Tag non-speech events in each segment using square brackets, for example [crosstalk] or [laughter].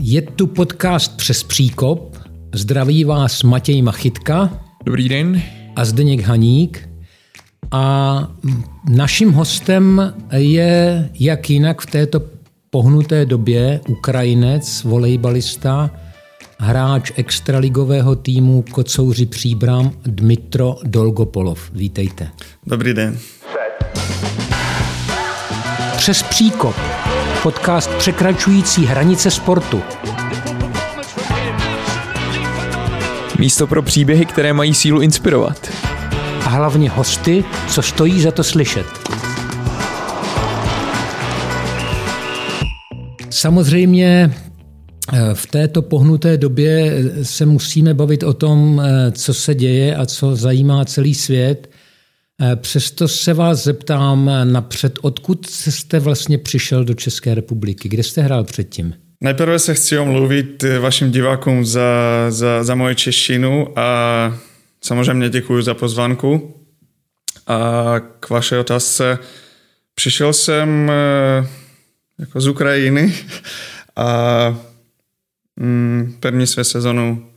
Je tu podcast Přes příkop. Zdraví vás Matěj Machytka. Dobrý den. A Zdeněk Haník. A naším hostem je, jak jinak v této pohnuté době, Ukrajinec, volejbalista, hráč extraligového týmu Kocouři Příbram Dmitro Dolgopolov. Vítejte. Dobrý den. Přes příkop podcast překračující hranice sportu. Místo pro příběhy, které mají sílu inspirovat. A hlavně hosty, co stojí za to slyšet. Samozřejmě eh, v této pohnuté době se musíme bavit o tom, eh, co se děje a co zajímá celý svět. Eh, přesto se vás zeptám napřed, odkud jste vlastně přišel do České republiky? Kde jste hrál předtím? Nejprve se chci omluvit eh, vašim divákům za, za, za moje češtinu a samozřejmě děkuji za pozvánku. A k vaší otázce. Přišel jsem eh, jako z Ukrajiny [laughs] a mm, první své sezonu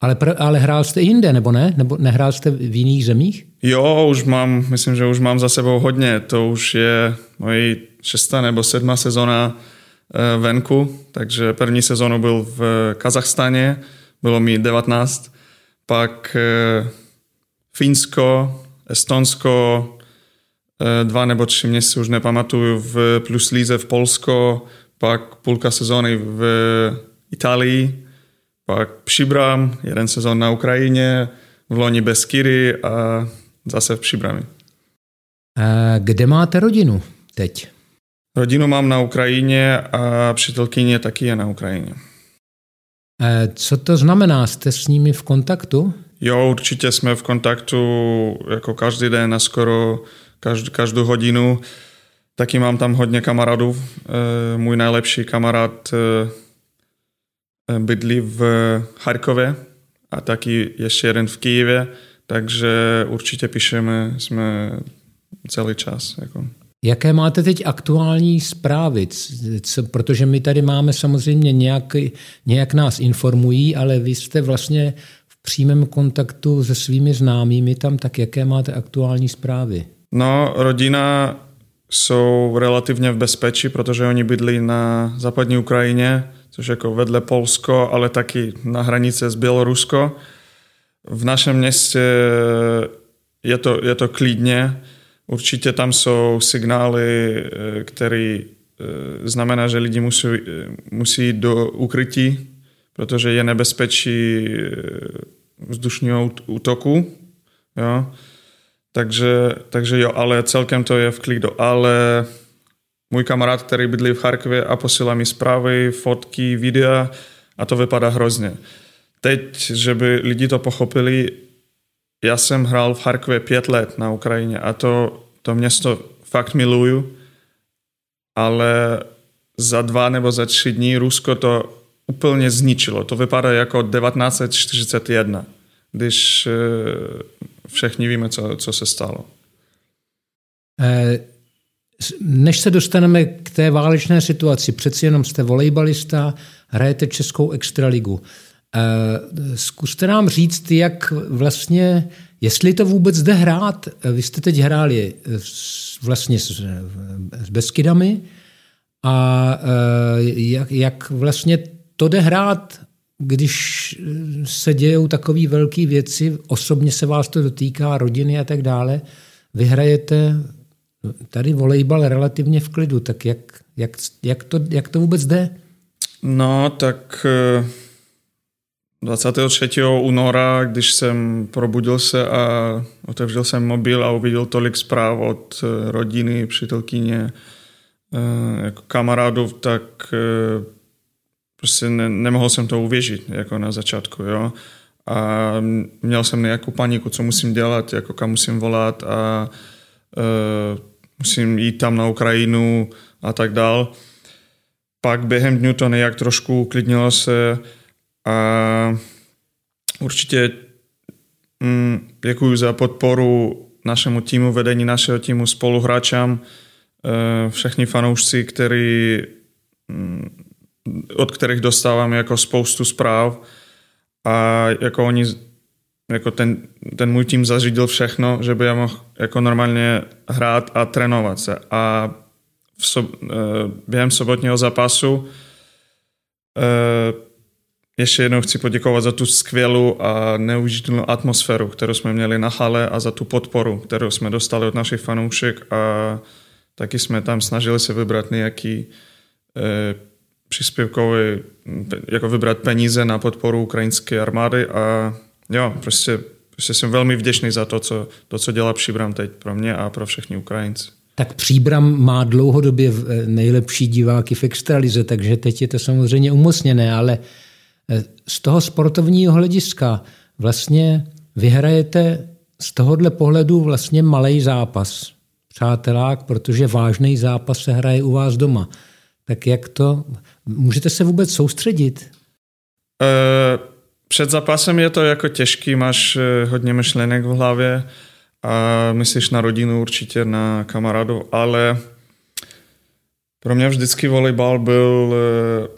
ale, pr- ale hrál jste jinde, nebo ne? Nebo nehrál jste v jiných zemích? Jo, už mám, myslím, že už mám za sebou hodně. To už je moje šestá nebo sedmá sezona eh, venku, takže první sezonu byl v Kazachstaně, bylo mi 19, pak eh, Finsko, Estonsko, eh, dva nebo tři měsíce už nepamatuju, v Plus Líze v Polsko, pak půlka sezóny v Itálii, pak Příbram, jeden sezon na Ukrajině, v loni Beskyry a zase v Příbrami. Kde máte rodinu teď? Rodinu mám na Ukrajině a přítelkyně taky je na Ukrajině. Co to znamená? Jste s nimi v kontaktu? Jo, určitě jsme v kontaktu jako každý den a skoro každou, každou hodinu. Taky mám tam hodně kamarádů. Můj nejlepší kamarád bydlí v Charkově a taky ještě jeden v Kijevě, takže určitě píšeme, jsme celý čas. Jako. Jaké máte teď aktuální zprávy? Co, protože my tady máme samozřejmě nějak, nějak nás informují, ale vy jste vlastně v přímém kontaktu se svými známými tam, tak jaké máte aktuální zprávy? No, rodina jsou relativně v bezpečí, protože oni bydlí na západní Ukrajině, což jako vedle Polsko, ale taky na hranice s Bělorusko. V našem městě je to, je to klidně. Určitě tam jsou signály, eh, které eh, znamená, že lidi musí, musí jít do ukrytí, protože je nebezpečí eh, vzdušního útoku. Jo. Takže, takže jo, ale celkem to je v klidu. Ale můj kamarád, který bydlí v Charkově a posílá mi zprávy, fotky, videa a to vypadá hrozně. Teď, že by lidi to pochopili, já jsem hrál v Charkově pět let na Ukrajině a to, to město fakt miluju, ale za dva nebo za tři dní Rusko to úplně zničilo. To vypadá jako 1941, když eh, všichni víme, co, co se stalo. Eh, než se dostaneme k té válečné situaci, přeci jenom jste volejbalista, hrajete Českou extraligu. Eh, zkuste nám říct, jak vlastně, jestli to vůbec jde hrát. Vy jste teď hráli vlastně s, s Beskydami a jak, jak vlastně to jde hrát když se dějou takové velké věci, osobně se vás to dotýká, rodiny a tak dále, vyhrajete tady volejbal relativně v klidu, tak jak, jak, jak, to, jak to vůbec jde? No, tak 23. Eh, února, když jsem probudil se a otevřel jsem mobil a uviděl tolik zpráv od eh, rodiny, přítelkyně, eh, jako kamarádů, tak prostě ne, nemohl jsem to uvěřit jako na začátku, jo. A měl jsem nějakou paniku, co musím dělat, jako kam musím volat a musím jít tam na Ukrajinu a tak dál. Pak během dňu to nějak trošku uklidnilo se a určitě mm, děkuji za podporu našemu týmu, vedení našeho týmu, spoluhráčám, uh, všechny fanoušci, kteří mm, od kterých dostávám jako spoustu zpráv a jako oni jako ten, ten můj tým zařídil všechno, že by já mohl jako normálně hrát a trénovat se. A v sob, eh, během sobotního zápasu eh, ještě jednou chci poděkovat za tu skvělou a neužitelnou atmosféru, kterou jsme měli na hale a za tu podporu, kterou jsme dostali od našich fanoušek a taky jsme tam snažili se vybrat nějaký eh, příspěvkový, jako vybrat peníze na podporu ukrajinské armády a jo, prostě, prostě jsem velmi vděčný za to, co, to, co dělá Příbram teď pro mě a pro všechny Ukrajince. Tak Příbram má dlouhodobě eh, nejlepší diváky v extralize, takže teď je to samozřejmě umocněné, ale eh, z toho sportovního hlediska vlastně vyhrajete z tohohle pohledu vlastně malý zápas, přátelák, protože vážný zápas se hraje u vás doma. Tak jak to, můžete se vůbec soustředit? Uh, před zápasem je to jako těžký, máš hodně myšlenek v hlavě, a myslíš na rodinu určitě, na kamarádu, ale pro mě vždycky volejbal byl eh,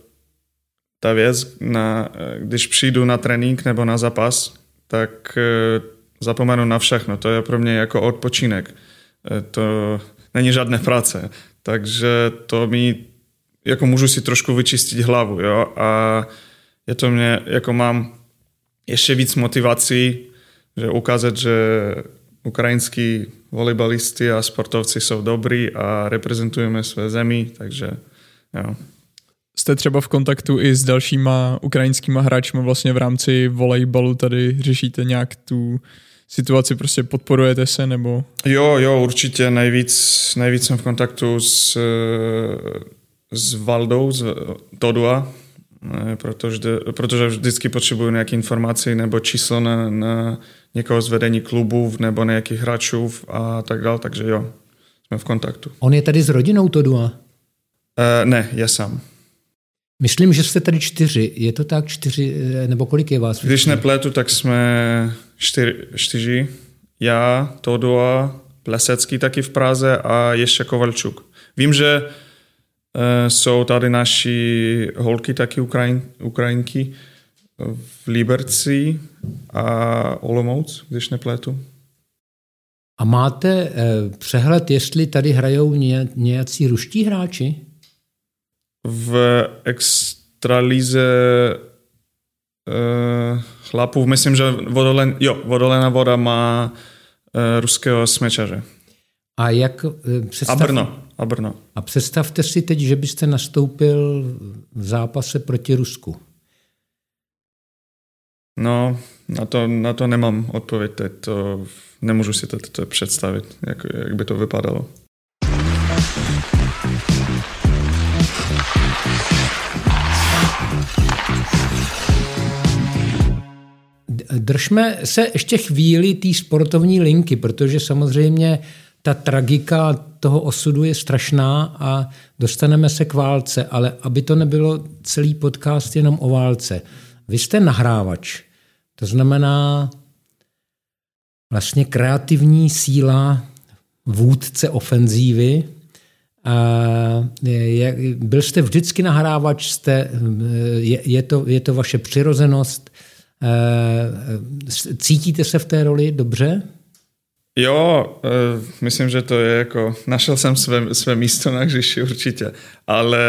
ta věc, na, eh, když přijdu na trénink nebo na zápas, tak eh, zapomenu na všechno. To je pro mě jako odpočinek. To není žádné práce. Takže to mi, jako můžu si trošku vyčistit hlavu, jo, a je to mě, jako mám ještě víc motivací, že ukázat, že ukrajinskí volejbalisti a sportovci jsou dobrý a reprezentujeme své zemi, takže jo. Jste třeba v kontaktu i s dalšíma ukrajinskýma hráčmi vlastně v rámci volejbalu tady řešíte nějak tu situaci, prostě podporujete se nebo? Jo, jo, určitě nejvíc, nejvíc jsem v kontaktu s, s Valdou, s Todua, protože, protože vždycky potřebuju nějaké informace nebo číslo na, na někoho z vedení klubů nebo nějakých hráčů a tak dále, takže jo, jsme v kontaktu. On je tady s rodinou Todua? Uh, ne, je sám. Myslím, že jste tady čtyři. Je to tak čtyři, eh, nebo kolik je vás? Když nepletu, tak jsme čtyři, čtyři. Já, Todua, Plesecký taky v Praze a ještě Kovalčuk. Vím, že jsou tady naši holky taky Ukrajin, Ukrajinky, v Liberci a Olomouc, když nepletu. A máte eh, přehled, jestli tady hrajou ně, nějací ruští hráči? V extralize eh, chlapů, myslím, že vodolen, jo, vodolená voda má eh, ruského smečaře. A jak eh, představ... A Brno. A Brno. A představte si teď, že byste nastoupil v zápase proti Rusku. No, na to, na to nemám odpověď teď. To nemůžu si to, to představit, jak, jak by to vypadalo. Držme se ještě chvíli té sportovní linky, protože samozřejmě ta tragika toho osudu je strašná a dostaneme se k válce, ale aby to nebylo celý podcast jenom o válce. Vy jste nahrávač. To znamená vlastně kreativní síla vůdce ofenzívy. Byl jste vždycky nahrávač, jste, je, je, to, je to vaše přirozenost, cítíte se v té roli dobře? Jo, e, myslím, že to je jako, našel jsem své, své místo na hřiši určitě, ale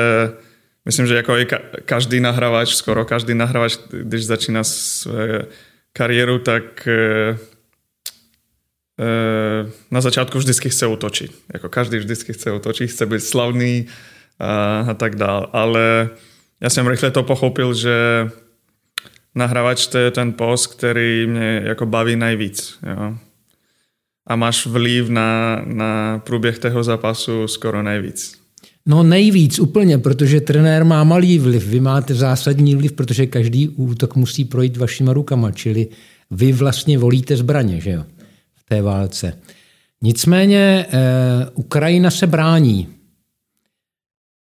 myslím, že jako i každý nahrávač, skoro každý nahrávač, když začíná své kariéru, tak eh, eh, na začátku vždycky chce utočit. Jako každý vždycky chce utočit, chce být slavný a, a tak dál. Ale já jsem rychle to pochopil, že nahrávač to je ten post, který mě jako baví nejvíc. Jo. A máš vliv na, na průběh toho zápasu skoro nejvíc. No nejvíc úplně, protože trenér má malý vliv, vy máte zásadní vliv, protože každý útok musí projít vašima rukama, čili vy vlastně volíte zbraně, že jo, v té válce. Nicméně eh, Ukrajina se brání.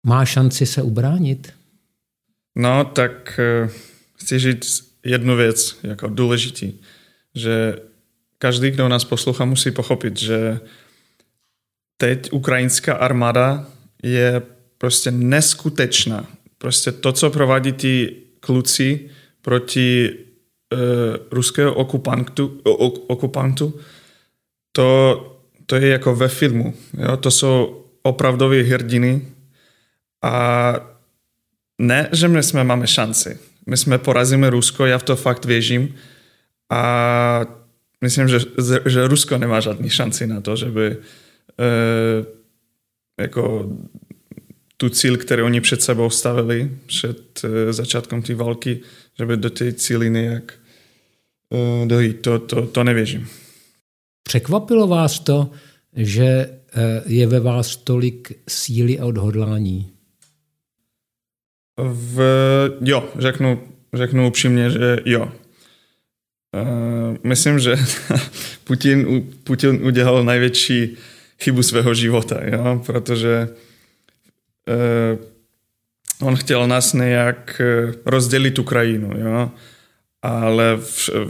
Má šanci se ubránit? No, tak eh, chci říct jednu věc, jako důležitý, že každý, kdo nás poslouchá, musí pochopit, že teď ukrajinská armáda je prostě neskutečná. prostě to, co provádí ty kluci proti uh, ruského okupantu, okupantu to, to je jako ve filmu. Jo? To jsou opravdové hrdiny a ne, že my jsme máme šanci. My jsme porazíme Rusko, já v to fakt věřím a myslím, že, že Rusko nemá žádný šanci na to, že by e, jako tu cíl, který oni před sebou stavili před e, začátkem té války, že by do té cíly nějak e, dojít. To, to, to nevěřím. Překvapilo vás to, že je ve vás tolik síly a odhodlání? V, jo, řeknu, řeknu upřímně, že jo. Uh, myslím, že [laughs] Putin, Putin udělal největší chybu svého života, jo? protože uh, on chtěl nás nějak eh, rozdělit Ukrajinu, jo? ale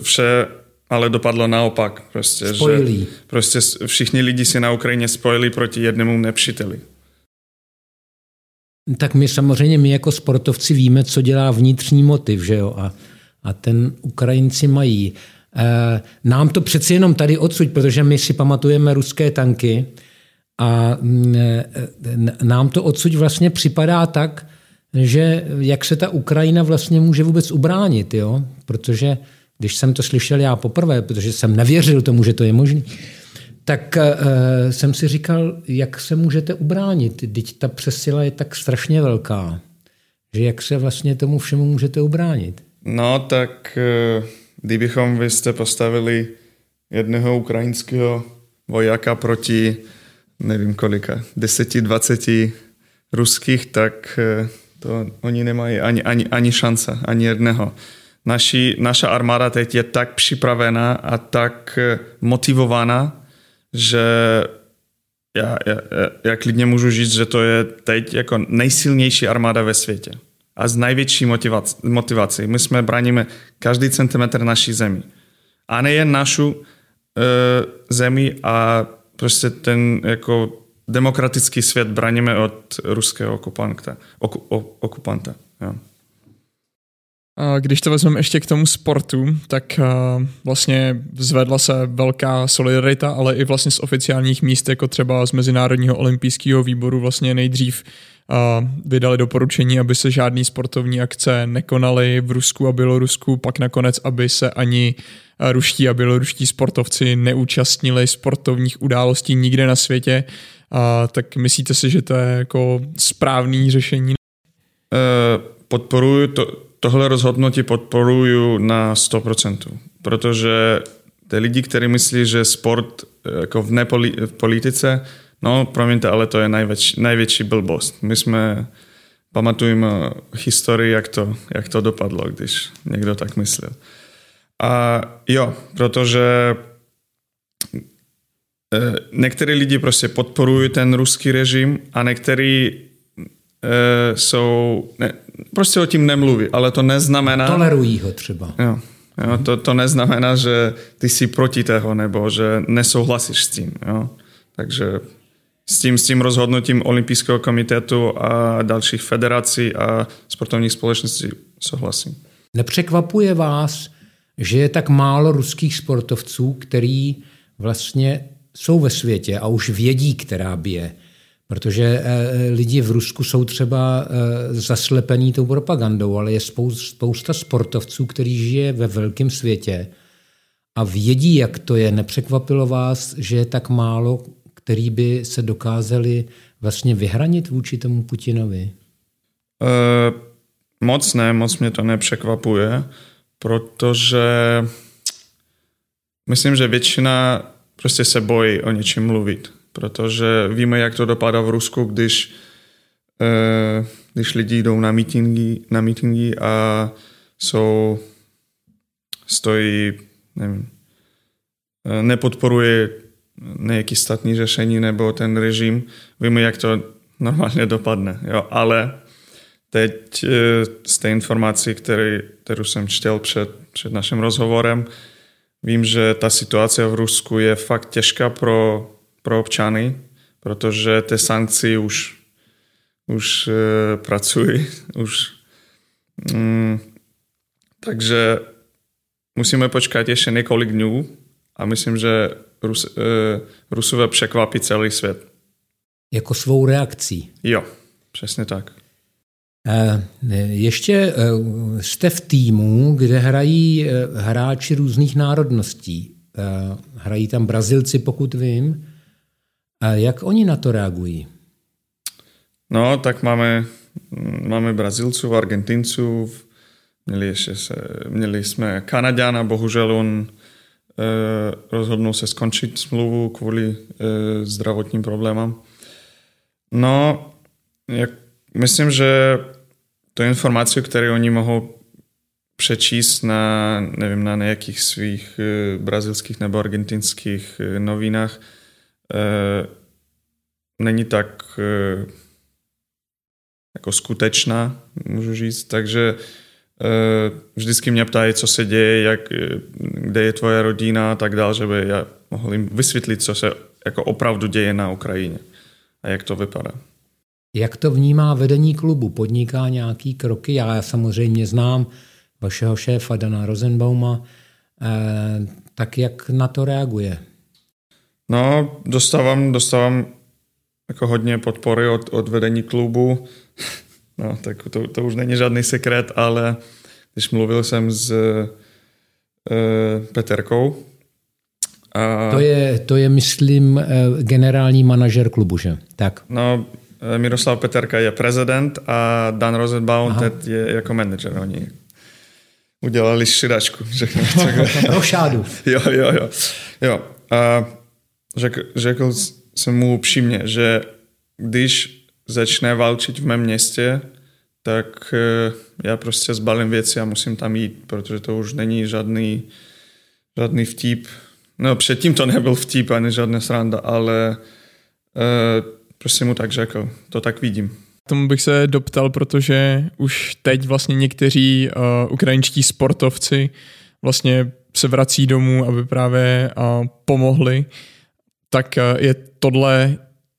vše ale dopadlo naopak. Prostě, Spojili. Že prostě všichni lidi si na Ukrajině spojili proti jednému nepříteli. Tak my samozřejmě, my jako sportovci víme, co dělá vnitřní motiv, že jo? A, a ten Ukrajinci mají. E, nám to přeci jenom tady odsud, protože my si pamatujeme ruské tanky a e, nám to odsud vlastně připadá tak, že jak se ta Ukrajina vlastně může vůbec ubránit, jo? Protože když jsem to slyšel já poprvé, protože jsem nevěřil tomu, že to je možné, tak uh, jsem si říkal, jak se můžete ubránit. Teď ta přesila je tak strašně velká, že jak se vlastně tomu všemu můžete ubránit. No tak uh, kdybychom vy jste postavili jednoho ukrajinského vojaka proti nevím kolika, deseti, dvaceti ruských, tak uh, to oni nemají ani, ani, ani šance, ani jedného. Naši, naša armáda teď je tak připravená a tak motivovaná, že já, já, já klidně můžu říct, že to je teď jako nejsilnější armáda ve světě. A s největší motivací. motivací. My jsme bráníme každý centimetr naší zemi. A nejen našu e, zemi a prostě ten jako demokratický svět bráníme od ruského okupanta. Oku, okupanta. Jo. Když to vezmeme ještě k tomu sportu, tak vlastně zvedla se velká solidarita, ale i vlastně z oficiálních míst, jako třeba z Mezinárodního olympijského výboru vlastně nejdřív vydali doporučení, aby se žádný sportovní akce nekonaly v Rusku a Bělorusku, pak nakonec, aby se ani ruští a běloruští sportovci neúčastnili sportovních událostí nikde na světě. A, tak myslíte si, že to je jako správný řešení? Uh, podporuji to, tohle rozhodnutí podporuju na 100%, protože ty lidi, kteří myslí, že sport eh, jako v, nepoli, v politice, no promiňte, ale to je největší, největší blbost. My jsme, pamatujeme historii, jak to, jak to dopadlo, když někdo tak myslel. A jo, protože eh, někteří lidi prostě podporují ten ruský režim a někteří e, jsou, ne, prostě o tím nemluví, ale to neznamená... Tolerují ho třeba. Jo, jo to, to neznamená, že ty jsi proti toho, nebo že nesouhlasíš s tím. Jo. Takže s tím, s tím rozhodnutím Olympijského komitetu a dalších federací a sportovních společností souhlasím. Nepřekvapuje vás, že je tak málo ruských sportovců, který vlastně jsou ve světě a už vědí, která bije. Protože eh, lidi v Rusku jsou třeba eh, zaslepení tou propagandou, ale je spousta sportovců, který žije ve velkém světě a vědí, jak to je. Nepřekvapilo vás, že je tak málo, který by se dokázali vlastně vyhranit vůči tomu Putinovi? Uh, moc ne, moc mě to nepřekvapuje, protože myslím, že většina prostě se bojí o něčem mluvit protože víme, jak to dopadá v Rusku, když, eh, když lidi jdou na mítingy, na mítingy a jsou, stojí, nevím, eh, nepodporuje nějaký statní řešení nebo ten režim. Víme, jak to normálně dopadne. Jo, ale teď eh, z té informací, který, kterou jsem čtěl před, před naším rozhovorem, vím, že ta situace v Rusku je fakt těžká pro pro občany, protože ty sankce už, už e, pracuji, [laughs] už mm, takže musíme počkat ještě několik dnů a myslím, že Rus, e, Rusové překvapí celý svět. Jako svou reakcí. Jo, přesně tak. Ještě jste v týmu, kde hrají hráči různých národností. Hrají tam Brazilci, pokud vím. A jak oni na to reagují? No, tak máme, máme Brazilců, Argentinců, měli, ještě se, měli jsme Kanaďana, bohužel on eh, rozhodnul se skončit smlouvu kvůli eh, zdravotním problémům. No, jak, myslím, že to je informace, které oni mohou přečíst na, nevím, na nějakých svých e, brazilských nebo argentinských novinách, není tak jako skutečná, můžu říct. Takže vždycky mě ptají, co se děje, jak, e, kde je tvoje rodina a tak dále, żeby já mohl jim vysvětlit, co se jako opravdu děje na Ukrajině a jak to vypadá. Jak to vnímá vedení klubu? Podniká nějaký kroky? Já samozřejmě znám vašeho šéfa Dana Rosenbauma. Eh, tak jak na to reaguje? No, dostávám, dostávám jako hodně podpory od, od vedení klubu. No, tak to, to už není žádný sekret, ale když mluvil jsem s uh, Peterkou. A... To, je, to je, myslím, eh, generální manažer klubu, že? Tak. No, Miroslav Peterka je prezident a Dan Rosenbaum teď je jako manažer. Oni udělali šidačku. [laughs] [laughs] Rošádu. jo, jo, jo. jo. A řekl, řekl jsem mu upřímně, že když začne válčit v mém městě, tak eh, já prostě zbalím věci a musím tam jít, protože to už není žádný, žádný vtip. No předtím to nebyl vtip ani žádná sranda, ale uh, prostě mu tak řekl, to tak vidím. Tomu bych se doptal, protože už teď vlastně někteří uh, ukrajinští sportovci vlastně se vrací domů, aby právě uh, pomohli. Tak uh, je tohle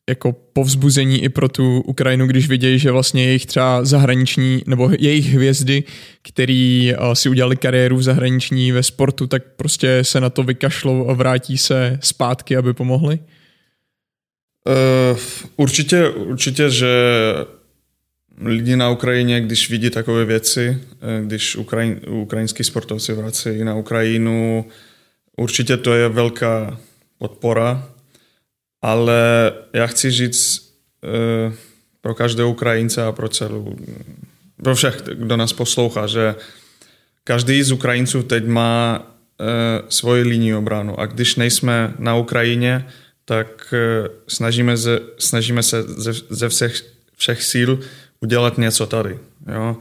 jako povzbuzení i pro tu Ukrajinu, když vidějí, že vlastně jejich třeba zahraniční, nebo jejich hvězdy, který uh, si udělali kariéru v zahraniční ve sportu, tak prostě se na to vykašlou a vrátí se zpátky, aby pomohli? Uh, určitě, určitě, že lidi na Ukrajině, když vidí takové věci, eh, když Ukrajin, ukrajinský sportovci vrací na Ukrajinu, určitě to je velká podpora, ale já chci říct uh, pro každého Ukrajince a pro celou, pro všech, kdo nás poslouchá, že každý z Ukrajinců teď má uh, svoji linii obranu a když nejsme na Ukrajině, tak uh, snažíme, ze, snažíme se ze, ze všech, všech síl udělat něco tady. Jo?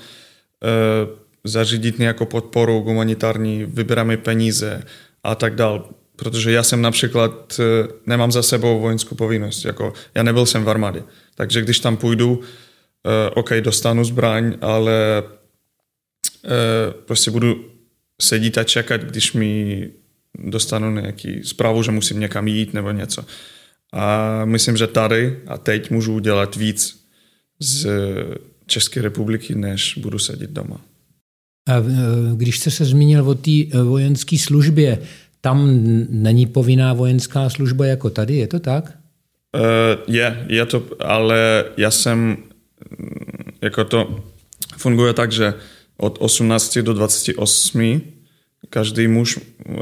E, zařídit nějakou podporu humanitární, vybíráme peníze a tak dál. Protože já jsem například, e, nemám za sebou vojenskou povinnost. Jako, já nebyl jsem v armádě. Takže když tam půjdu, e, OK, dostanu zbraň, ale e, prostě budu sedět a čekat, když mi dostanu nějaký zprávu, že musím někam jít nebo něco. A myslím, že tady a teď můžu udělat víc z České republiky, než budu sedět doma. A když jste se zmínil o té vojenské službě, tam není povinná vojenská služba jako tady, je to tak? Uh, je, je to, ale já jsem, jako to funguje tak, že od 18 do 28 každý muž uh,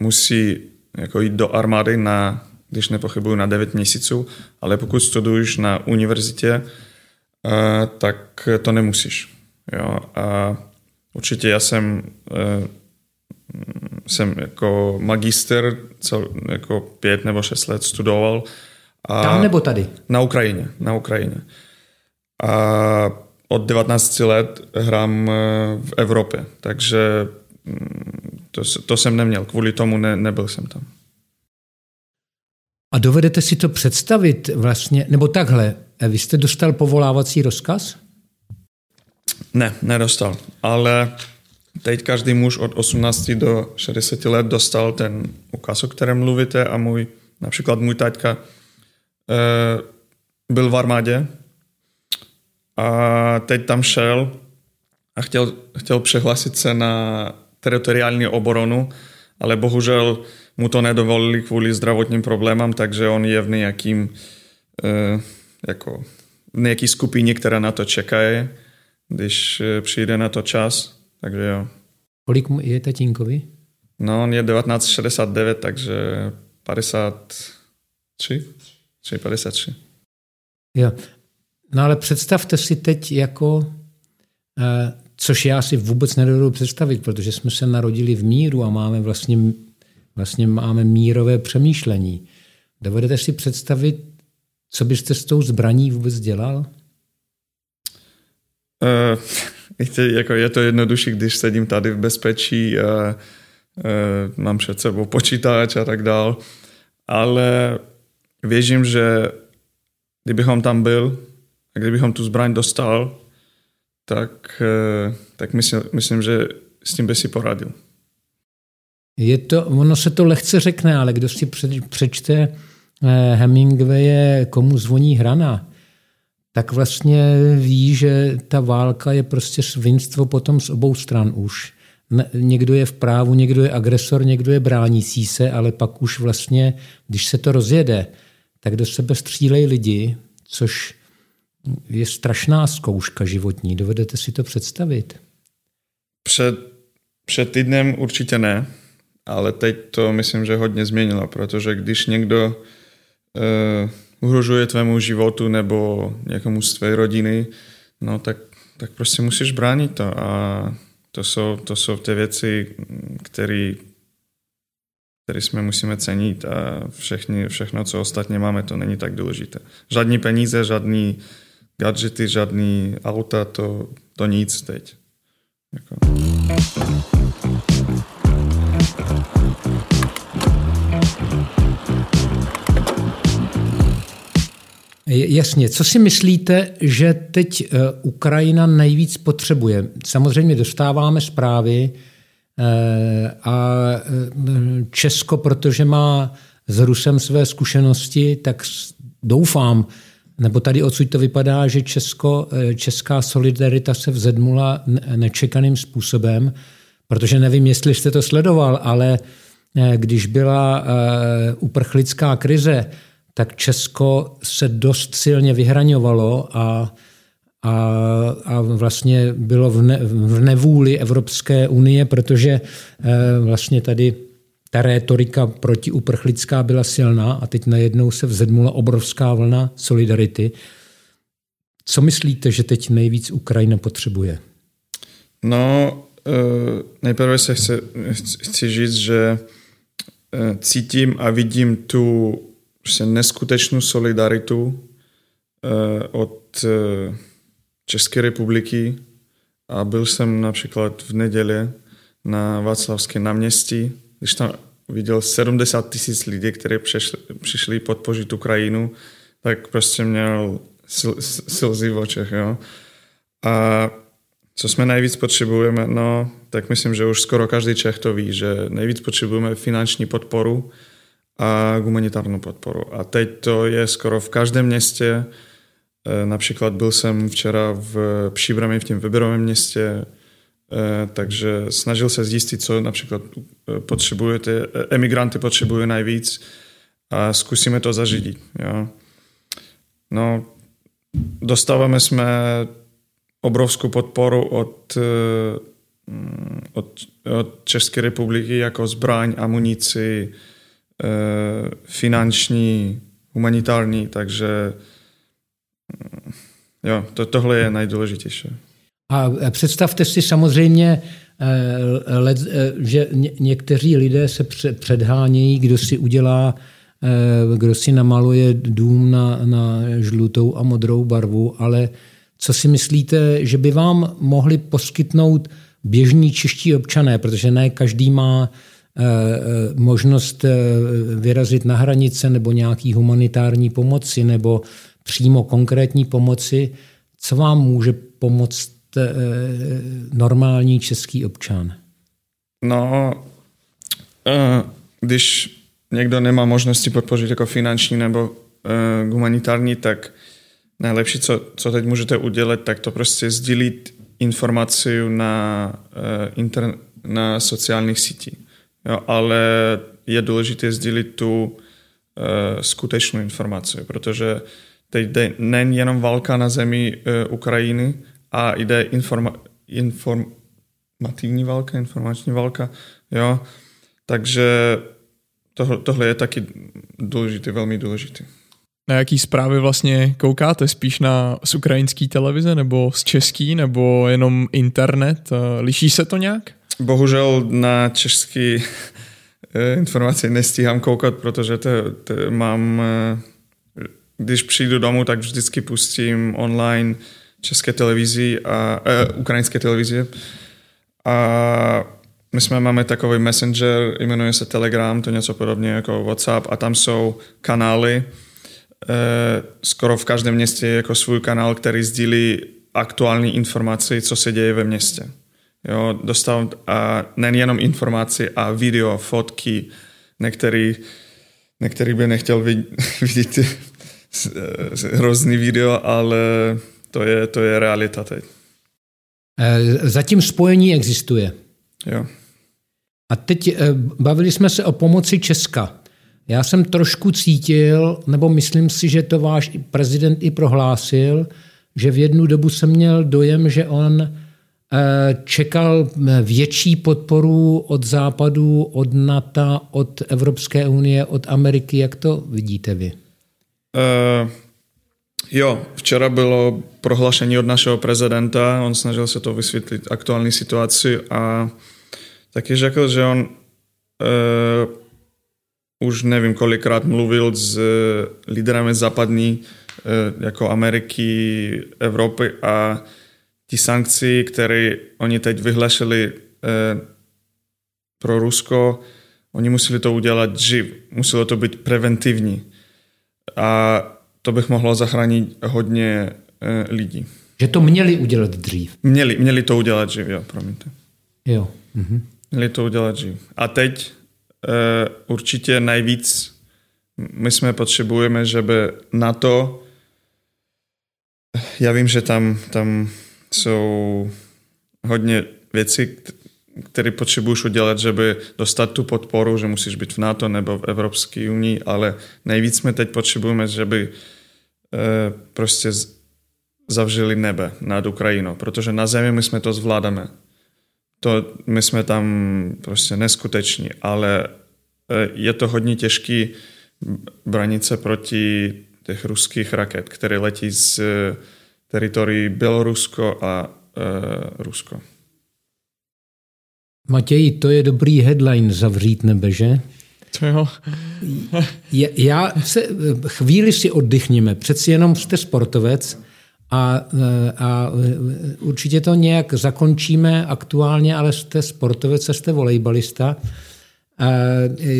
musí jako jít do armády na když nepochybuju, na 9 měsíců, ale pokud studuješ na univerzitě, uh, tak to nemusíš. Jo? A určitě já jsem, uh, jsem jako magister cel, jako pět nebo šest let studoval. A Tam nebo tady? Na Ukrajině. Na Ukrajině. A od 19 let hrám eh, v Evropě, takže mm, to, to jsem neměl, kvůli tomu ne, nebyl jsem tam. A dovedete si to představit vlastně, nebo takhle, vy jste dostal povolávací rozkaz? Ne, nedostal, ale teď každý muž od 18 do 60 let dostal ten ukaz, o kterém mluvíte a můj, například můj taťka e, byl v armádě a teď tam šel a chtěl, chtěl přehlásit se na teritoriální obranu, ale bohužel mu to nedovolili kvůli zdravotním problémům, takže on je v nějakým e, jako v nějaký skupině, která na to čekají, když e, přijde na to čas, takže jo. Kolik je tatínkovi? No, on je 1969, takže 53. 3, 53. Jo. No ale představte si teď jako, eh, což já si vůbec nedovedu představit, protože jsme se narodili v míru a máme vlastně, vlastně máme mírové přemýšlení. Dovedete si představit, co byste s tou zbraní vůbec dělal? Uh, jako je to jednodušší, když sedím tady v bezpečí a uh, mám před sebou počítač a tak dál, ale věřím, že kdybychom tam byl a kdybychom tu zbraň dostal, tak, uh, tak myslím, myslím, že s tím by si poradil. Je to, ono se to lehce řekne, ale kdo si přečte Hemingwaye Komu zvoní hrana, tak vlastně ví, že ta válka je prostě svinstvo potom z obou stran už. Někdo je v právu, někdo je agresor, někdo je bránící se, ale pak už vlastně, když se to rozjede, tak do sebe střílejí lidi, což je strašná zkouška životní. Dovedete si to představit? Před, před týdnem určitě ne, ale teď to myslím, že hodně změnilo, protože když někdo uh, uhrožuje tvému životu nebo někomu z tvé rodiny, no tak, tak prostě musíš bránit to a to jsou, to jsou ty věci, které který jsme musíme cenit a všechny, všechno, co ostatně máme, to není tak důležité. Žádný peníze, žádný gadgety, žádný auta, to, to nic teď. Jako. Jasně. Co si myslíte, že teď eh, Ukrajina nejvíc potřebuje? Samozřejmě dostáváme zprávy eh, a eh, Česko, protože má s Rusem své zkušenosti, tak doufám, nebo tady odsud to vypadá, že Česko, česká solidarita se vzedmula nečekaným způsobem, protože nevím, jestli jste to sledoval, ale když byla uprchlická krize, tak Česko se dost silně vyhraňovalo a, a, a vlastně bylo v, ne, v nevůli Evropské unie, protože eh, vlastně tady ta rétorika protiuprchlická byla silná a teď najednou se vzedmula obrovská vlna solidarity. Co myslíte, že teď nejvíc Ukrajina potřebuje? No, uh, nejprve se chci, chci říct, že uh, cítím a vidím tu prostě neskutečnou solidaritu uh, od uh, České republiky a byl jsem například v neděli na Václavské náměstí, když tam viděl 70 tisíc lidí, kteří přišli, přišli podpořit Ukrajinu, tak prostě měl sil, slzy v očech. Jo? A co jsme nejvíc potřebujeme, no, tak myslím, že už skoro každý Čech to ví, že nejvíc potřebujeme finanční podporu, a humanitární podporu. A teď to je skoro v každém městě. E, například byl jsem včera v Příbrami, v tím výběrovém městě, e, takže snažil se zjistit, co například e, potřebujete, emigranty potřebují nejvíc a zkusíme to zařídit. Jo. No, dostáváme jsme obrovskou podporu od, od, od České republiky jako zbraň, amunici, finanční, humanitární, takže mm, jo, to, tohle je nejdůležitější. A představte si samozřejmě, eh, eh, že někteří lidé se předhánějí, kdo si udělá, kdo si namaluje dům na, na žlutou a modrou barvu, ale co si myslíte, že by vám mohli poskytnout běžní čeští občané, protože ne každý má Eh, eh, možnost eh, vyrazit na hranice nebo nějaký humanitární pomoci nebo přímo konkrétní pomoci, co vám může pomoct normální český občan? No, když někdo nemá možnosti podpořit jako finanční nebo humanitární, tak najlepší, co, co teď můžete udělat, tak to prostě sdílit informaci na, na sociálních sítích. Jo, ale je důležité sdílit tu uh, skutečnou informaci, protože teď jde nejen válka na zemi uh, Ukrajiny, a jde informa, informativní válka, informační válka, jo. Takže tohle, tohle je taky důležitý, velmi důležitý. Na jaký zprávy vlastně koukáte? Spíš na z ukrajinské televize nebo z český nebo jenom internet? Liší se to nějak? Bohužel na český eh, informace nestíhám koukat, protože to, to mám, eh, když přijdu domů, tak vždycky pustím online české televizi a uh, ukrajinské televize. A my jsme máme takový messenger, jmenuje se Telegram, to něco podobně jako WhatsApp a tam jsou kanály. E, skoro v každém městě je jako svůj kanál, který sdílí aktuální informace, co se děje ve městě. Jo, dostal a nejenom informace a video, fotky, některý, některý by nechtěl [laughs] vidět hrozný video, ale to je, to je realita teď. E, zatím spojení existuje. Jo. A teď eh, bavili jsme se o pomoci Česka. Já jsem trošku cítil, nebo myslím si, že to váš prezident i prohlásil, že v jednu dobu jsem měl dojem, že on eh, čekal eh, větší podporu od Západu, od NATO, od Evropské unie, od Ameriky. Jak to vidíte vy? Uh, jo, včera bylo prohlášení od našeho prezidenta, on snažil se to vysvětlit aktuální situaci a taky řekl, že on uh, už nevím kolikrát mluvil s lídrami západní, uh, jako Ameriky, Evropy a ty sankcí, které oni teď vyhlašili uh, pro Rusko, oni museli to udělat dřív, muselo to být preventivní. A to bych mohlo zachránit hodně uh, lidí. Že to měli udělat dřív. Měli, měli to udělat dřív, jo, promiňte. Jo. Mhm. Měli to udělat dřív. A teď uh, určitě nejvíc my jsme potřebujeme, že by na to já vím, že tam, tam jsou hodně věcí, které potřebuješ udělat, že by dostat tu podporu, že musíš být v NATO nebo v Evropské unii, ale nejvíc jsme teď potřebujeme, že by uh, prostě zavřeli nebe nad Ukrajinou, protože na zemi my jsme to zvládáme. To my jsme tam prostě neskuteční, ale e, je to hodně těžký bránit se proti těch ruských raket, které letí z teritorií Bělorusko a uh, Rusko. Matěj, to je dobrý headline zavřít nebe, že? To jo. [laughs] Já se, chvíli si oddychněme. Přeci jenom jste sportovec a, a určitě to nějak zakončíme aktuálně, ale jste sportovec, jste volejbalista.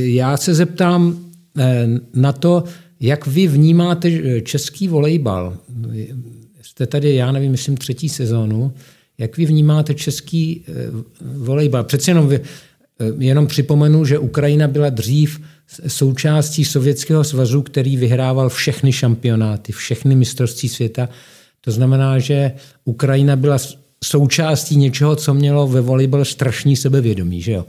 Já se zeptám na to, jak vy vnímáte český volejbal. Jste tady, já nevím, myslím třetí sezónu. Jak vy vnímáte český eh, volejbal? Přeci jenom, eh, jenom připomenu, že Ukrajina byla dřív součástí Sovětského svazu, který vyhrával všechny šampionáty, všechny mistrovství světa. To znamená, že Ukrajina byla součástí něčeho, co mělo ve volejbal strašný sebevědomí. Že jo?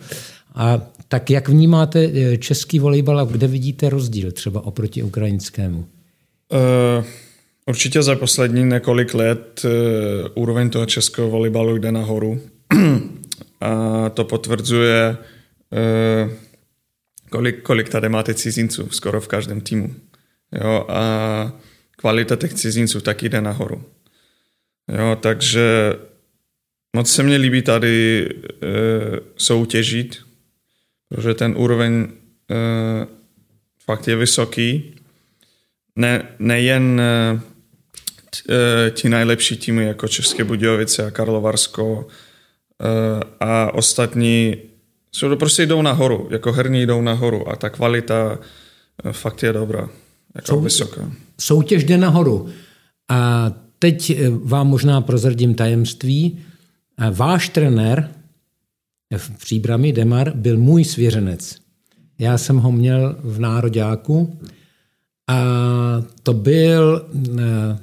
A tak jak vnímáte eh, český volejbal a kde vidíte rozdíl třeba oproti ukrajinskému? Uh, určitě za poslední několik let uh, úroveň toho českého volejbalu jde nahoru. [clears throat] a to potvrzuje, uh, kolik, kolik tady máte cizinců skoro v každém týmu. Jo, a kvalita těch cizinců taky jde nahoru. Jo, takže moc se mně líbí tady e, soutěžit, protože ten úroveň e, fakt je vysoký. Ne, nejen ti nejlepší týmy jako České Budějovice a Karlovarsko e, a ostatní jsou prostě jdou nahoru, jako herní jdou nahoru a ta kvalita e, fakt je dobrá, jako Sou, vysoká soutěž jde nahoru. A teď eh, vám možná prozradím tajemství. Váš trenér v příbrami Demar byl můj svěřenec. Já jsem ho měl v nároďáku A to byl eh,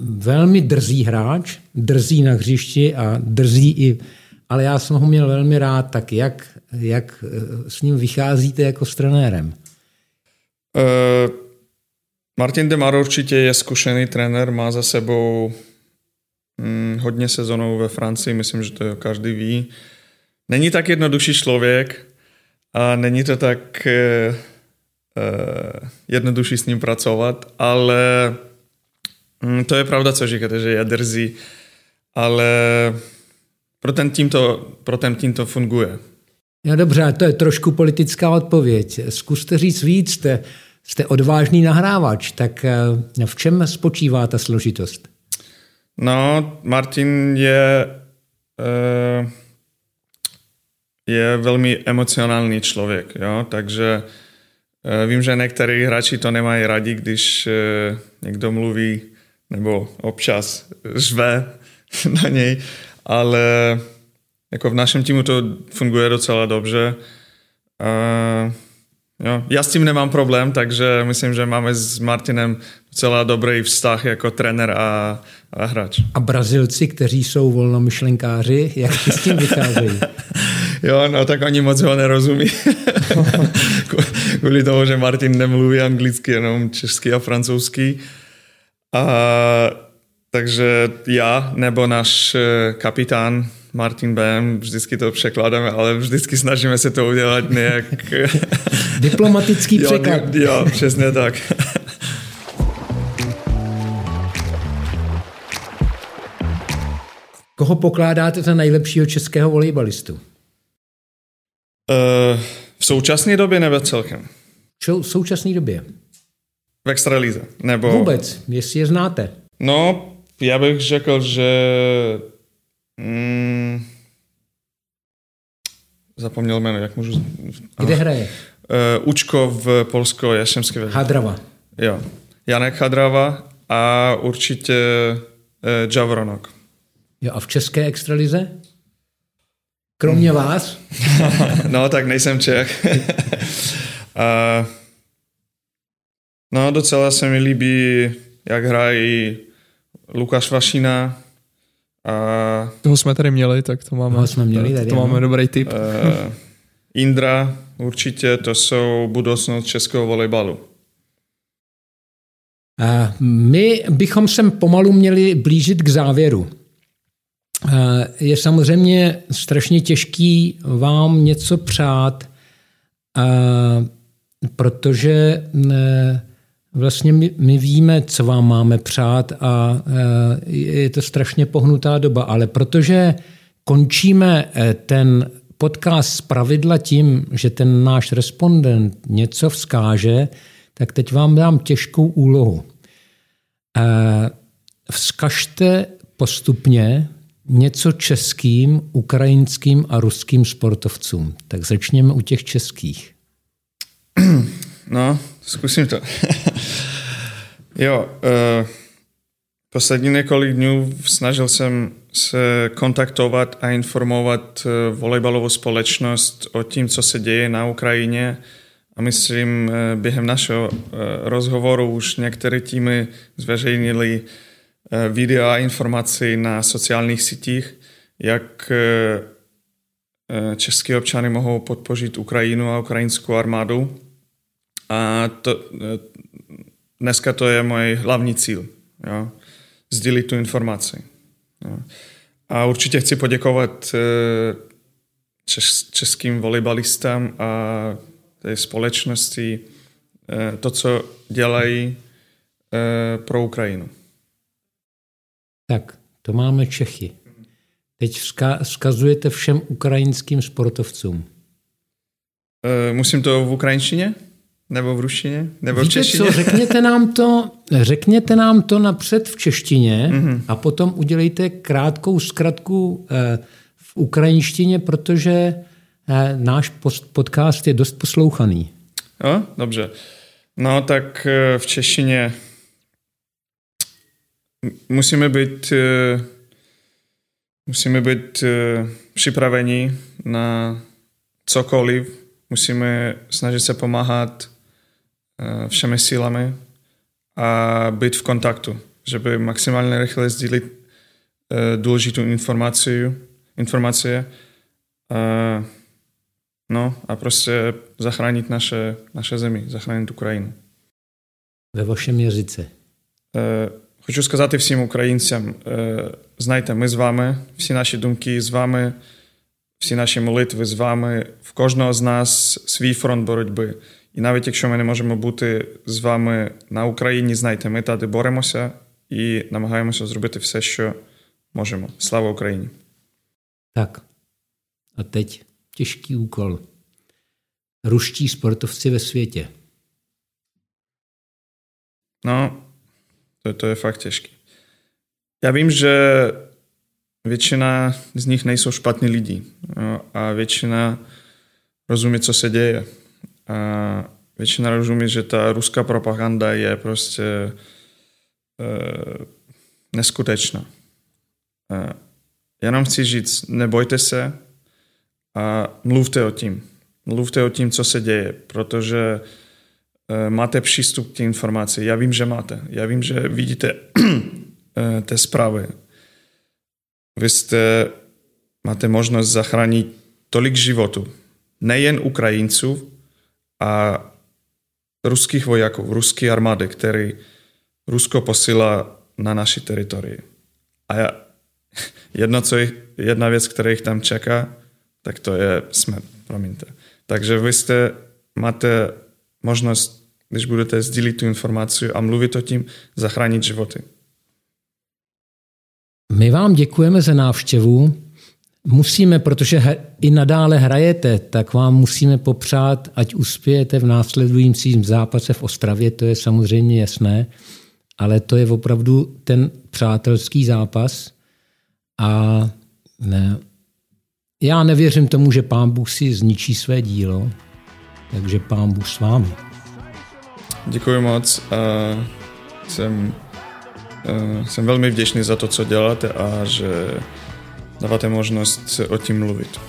velmi drzý hráč, drzý na hřišti a drzý i, ale já jsem ho měl velmi rád, tak jak, jak s ním vycházíte jako s trenérem? Uh, Martin Demar určitě je zkušený trenér, má za sebou hm, hodně sezonů ve Francii, myslím, že to každý ví. Není tak jednodušší člověk a není to tak uh, jednodušší s ním pracovat, ale hm, to je pravda, co říkáte, že je drzí, ale pro ten tým to, pro ten tým to funguje. No dobře, to je trošku politická odpověď. Zkuste říct víc, jste, jste odvážný nahrávač, tak eh, v čem spočívá ta složitost? No, Martin je, eh, je velmi emocionální člověk, jo? takže eh, vím, že některý hráči to nemají rádi, když někdo mluví nebo občas žve [laughs] na něj, ale jako v našem týmu to funguje docela dobře. Uh, jo, já s tím nemám problém, takže myslím, že máme s Martinem docela dobrý vztah jako trenér a, a hráč. A Brazilci, kteří jsou volnomyšlenkáři, jak s tím vycházejí? [laughs] jo, no tak oni moc ho nerozumí. [laughs] Kvůli tomu, že Martin nemluví anglicky, jenom česky a francouzsky. A takže já nebo náš eh, kapitán Martin Bem, vždycky to překládáme, ale vždycky snažíme se to udělat nějak... Diplomatický [laughs] překlad. Jo, jo, přesně tak. Koho pokládáte za nejlepšího českého volejbalistu? Uh, v současné době nebo celkem? V současné době. V extralize? Nebo... Vůbec, jestli je znáte. No, já bych řekl, že mm, zapomněl jméno, jak můžu... Kde oh. hraje? Uh, Učko v Polsko, Jašemské vedení. Hadrava. Jo. Janek Hadrava a určitě uh, Javronok. Jo, a v české extralize? Kromě hmm. vás? [laughs] no, tak nejsem Čech. [laughs] uh, no, docela se mi líbí, jak hrají Lukáš Vašina. A... Toho jsme tady měli, tak to máme, Toho jsme měli tady, to máme dobrý tip. Uh, Indra, určitě to jsou budoucnost českého volejbalu. My bychom se pomalu měli blížit k závěru. Je samozřejmě strašně těžký vám něco přát, protože Vlastně my, víme, co vám máme přát a je to strašně pohnutá doba, ale protože končíme ten podcast z pravidla tím, že ten náš respondent něco vzkáže, tak teď vám dám těžkou úlohu. Vzkažte postupně něco českým, ukrajinským a ruským sportovcům. Tak začněme u těch českých. [clears throat] No, zkusím to. [laughs] jo, uh, poslední několik dnů snažil jsem se kontaktovat a informovat uh, volejbalovou společnost o tím, co se děje na Ukrajině. A myslím, uh, během našeho rozhovoru už některé týmy zveřejnili uh, videa a informace na sociálních sítích, jak uh, český občany mohou podpořit Ukrajinu a ukrajinskou armádu. A to, dneska to je můj hlavní cíl. Jo? Sdílit tu informaci. Jo? A určitě chci poděkovat eh, čes, českým volejbalistám a té společnosti eh, to, co dělají eh, pro Ukrajinu. Tak, to máme Čechy. Teď vzkazujete všem ukrajinským sportovcům. Musím to v ukrajinštině? Nebo v ruštině? Nebo Víte v češtině? co, [laughs] řekněte nám to, řekněte nám to napřed v češtině mm-hmm. a potom udělejte krátkou zkratku eh, v ukrajinštině, protože eh, náš podcast je dost poslouchaný. Jo, dobře. No tak v češtině musíme být musíme být připraveni na cokoliv, musíme snažit se pomáhat eh, všemi sílami a být v kontaktu, żeby maksymalnie rychle sdílit eh, důležitou informaci, informace a, no, a prostě zachránit naše, naše zemi, zachránit Ukrajinu. Ve vašem jazyce. Хочу сказати всім українцям: знайте, ми з вами, всі наші думки з вами, всі наші молитви з вами, в кожного з нас свій фронт боротьби. І навіть якщо ми не можемо бути з вами на Україні, знайте, ми тади боремося і намагаємося зробити все, що можемо. Слава Україні! Tak. A teď těžký úkol. Ruští sportovci ve světě. No, to, to je fakt těžké. Já vím, že většina z nich nejsou špatní lidi no, a většina rozumí, co se děje. A většina rozumí, že ta ruská propaganda je prostě e, neskutečná. E, jenom chci říct, nebojte se a mluvte o tím. Mluvte o tím, co se děje, protože máte přístup k těm informacím. Já vím, že máte. Já vím, že vidíte e, [clears throat] té zprávy vy jste, máte možnost zachránit tolik životů. Nejen Ukrajinců a ruských vojáků, ruské armády, který Rusko posílá na naši teritorii. A já, [laughs] jedno, co jich, jedna věc, která jich tam čeká, tak to je smrt, promiňte. Takže vy jste, máte možnost, když budete sdílit tu informaci a mluvit o tím, zachránit životy. My vám děkujeme za návštěvu. Musíme, protože i nadále hrajete, tak vám musíme popřát, ať uspějete v následujícím zápase v Ostravě, to je samozřejmě jasné, ale to je opravdu ten přátelský zápas a ne, já nevěřím tomu, že pán Bůh si zničí své dílo, takže pán Bůh s vámi. Děkuji moc. Uh, jsem jsem velmi vděčný za to, co děláte a že dáváte možnost o tím mluvit.